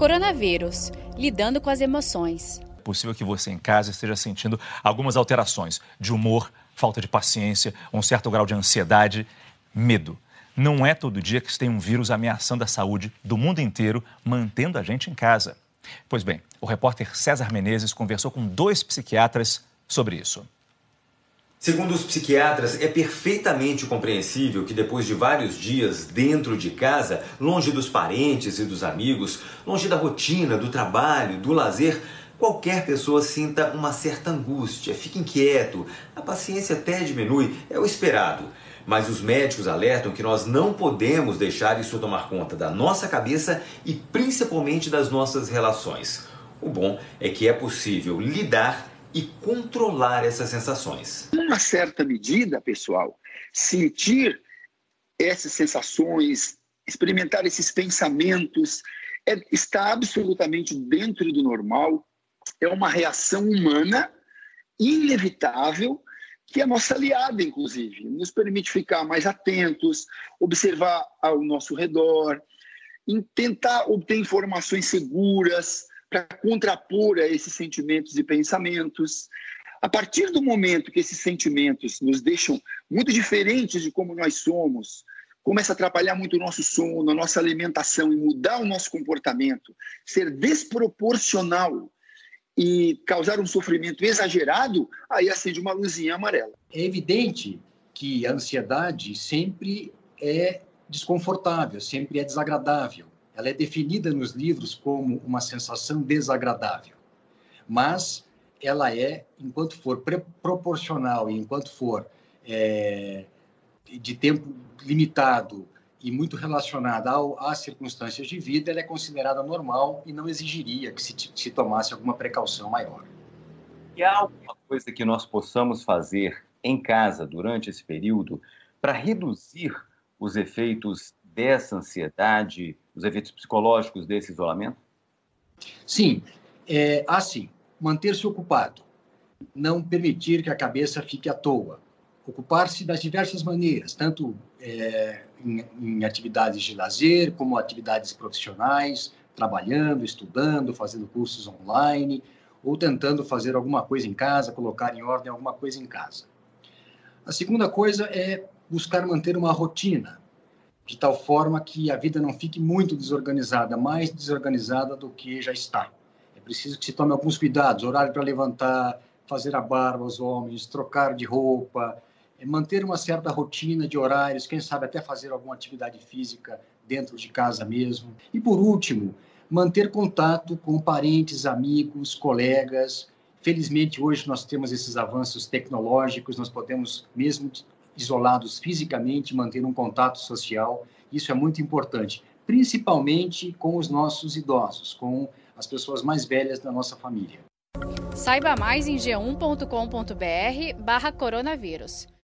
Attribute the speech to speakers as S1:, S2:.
S1: Coronavírus lidando com as emoções.
S2: É possível que você em casa esteja sentindo algumas alterações de humor, falta de paciência, um certo grau de ansiedade, medo. Não é todo dia que se tem um vírus ameaçando a saúde do mundo inteiro, mantendo a gente em casa. Pois bem, o repórter César Menezes conversou com dois psiquiatras sobre isso.
S3: Segundo os psiquiatras, é perfeitamente compreensível que depois de vários dias dentro de casa, longe dos parentes e dos amigos, longe da rotina, do trabalho, do lazer, qualquer pessoa sinta uma certa angústia, fique inquieto, a paciência até diminui, é o esperado. Mas os médicos alertam que nós não podemos deixar isso tomar conta da nossa cabeça e principalmente das nossas relações. O bom é que é possível lidar e controlar essas sensações.
S4: Uma certa medida, pessoal, sentir essas sensações, experimentar esses pensamentos, é, está absolutamente dentro do normal, é uma reação humana inevitável que é nossa aliada, inclusive, nos permite ficar mais atentos, observar ao nosso redor, tentar obter informações seguras, para contrapor a esses sentimentos e pensamentos. A partir do momento que esses sentimentos nos deixam muito diferentes de como nós somos, começa a atrapalhar muito o nosso sono, a nossa alimentação e mudar o nosso comportamento, ser desproporcional e causar um sofrimento exagerado, aí acende uma luzinha amarela.
S5: É evidente que a ansiedade sempre é desconfortável, sempre é desagradável ela é definida nos livros como uma sensação desagradável, mas ela é, enquanto for proporcional e enquanto for é, de tempo limitado e muito relacionada ao, às circunstâncias de vida, ela é considerada normal e não exigiria que se, se tomasse alguma precaução maior.
S6: E há alguma coisa que nós possamos fazer em casa durante esse período para reduzir os efeitos dessa ansiedade, os efeitos psicológicos desse isolamento?
S5: Sim, é, assim, manter-se ocupado, não permitir que a cabeça fique à toa, ocupar-se das diversas maneiras, tanto é, em, em atividades de lazer, como atividades profissionais, trabalhando, estudando, fazendo cursos online, ou tentando fazer alguma coisa em casa, colocar em ordem alguma coisa em casa. A segunda coisa é buscar manter uma rotina, de tal forma que a vida não fique muito desorganizada, mais desorganizada do que já está. É preciso que se tome alguns cuidados, horário para levantar, fazer a barba aos homens, trocar de roupa, é manter uma certa rotina de horários, quem sabe até fazer alguma atividade física dentro de casa mesmo. E por último, manter contato com parentes, amigos, colegas. Felizmente hoje nós temos esses avanços tecnológicos, nós podemos mesmo isolados fisicamente, manter um contato social. Isso é muito importante, principalmente com os nossos idosos, com as pessoas mais velhas da nossa família.
S1: Saiba mais em g1.com.br/barra coronavírus.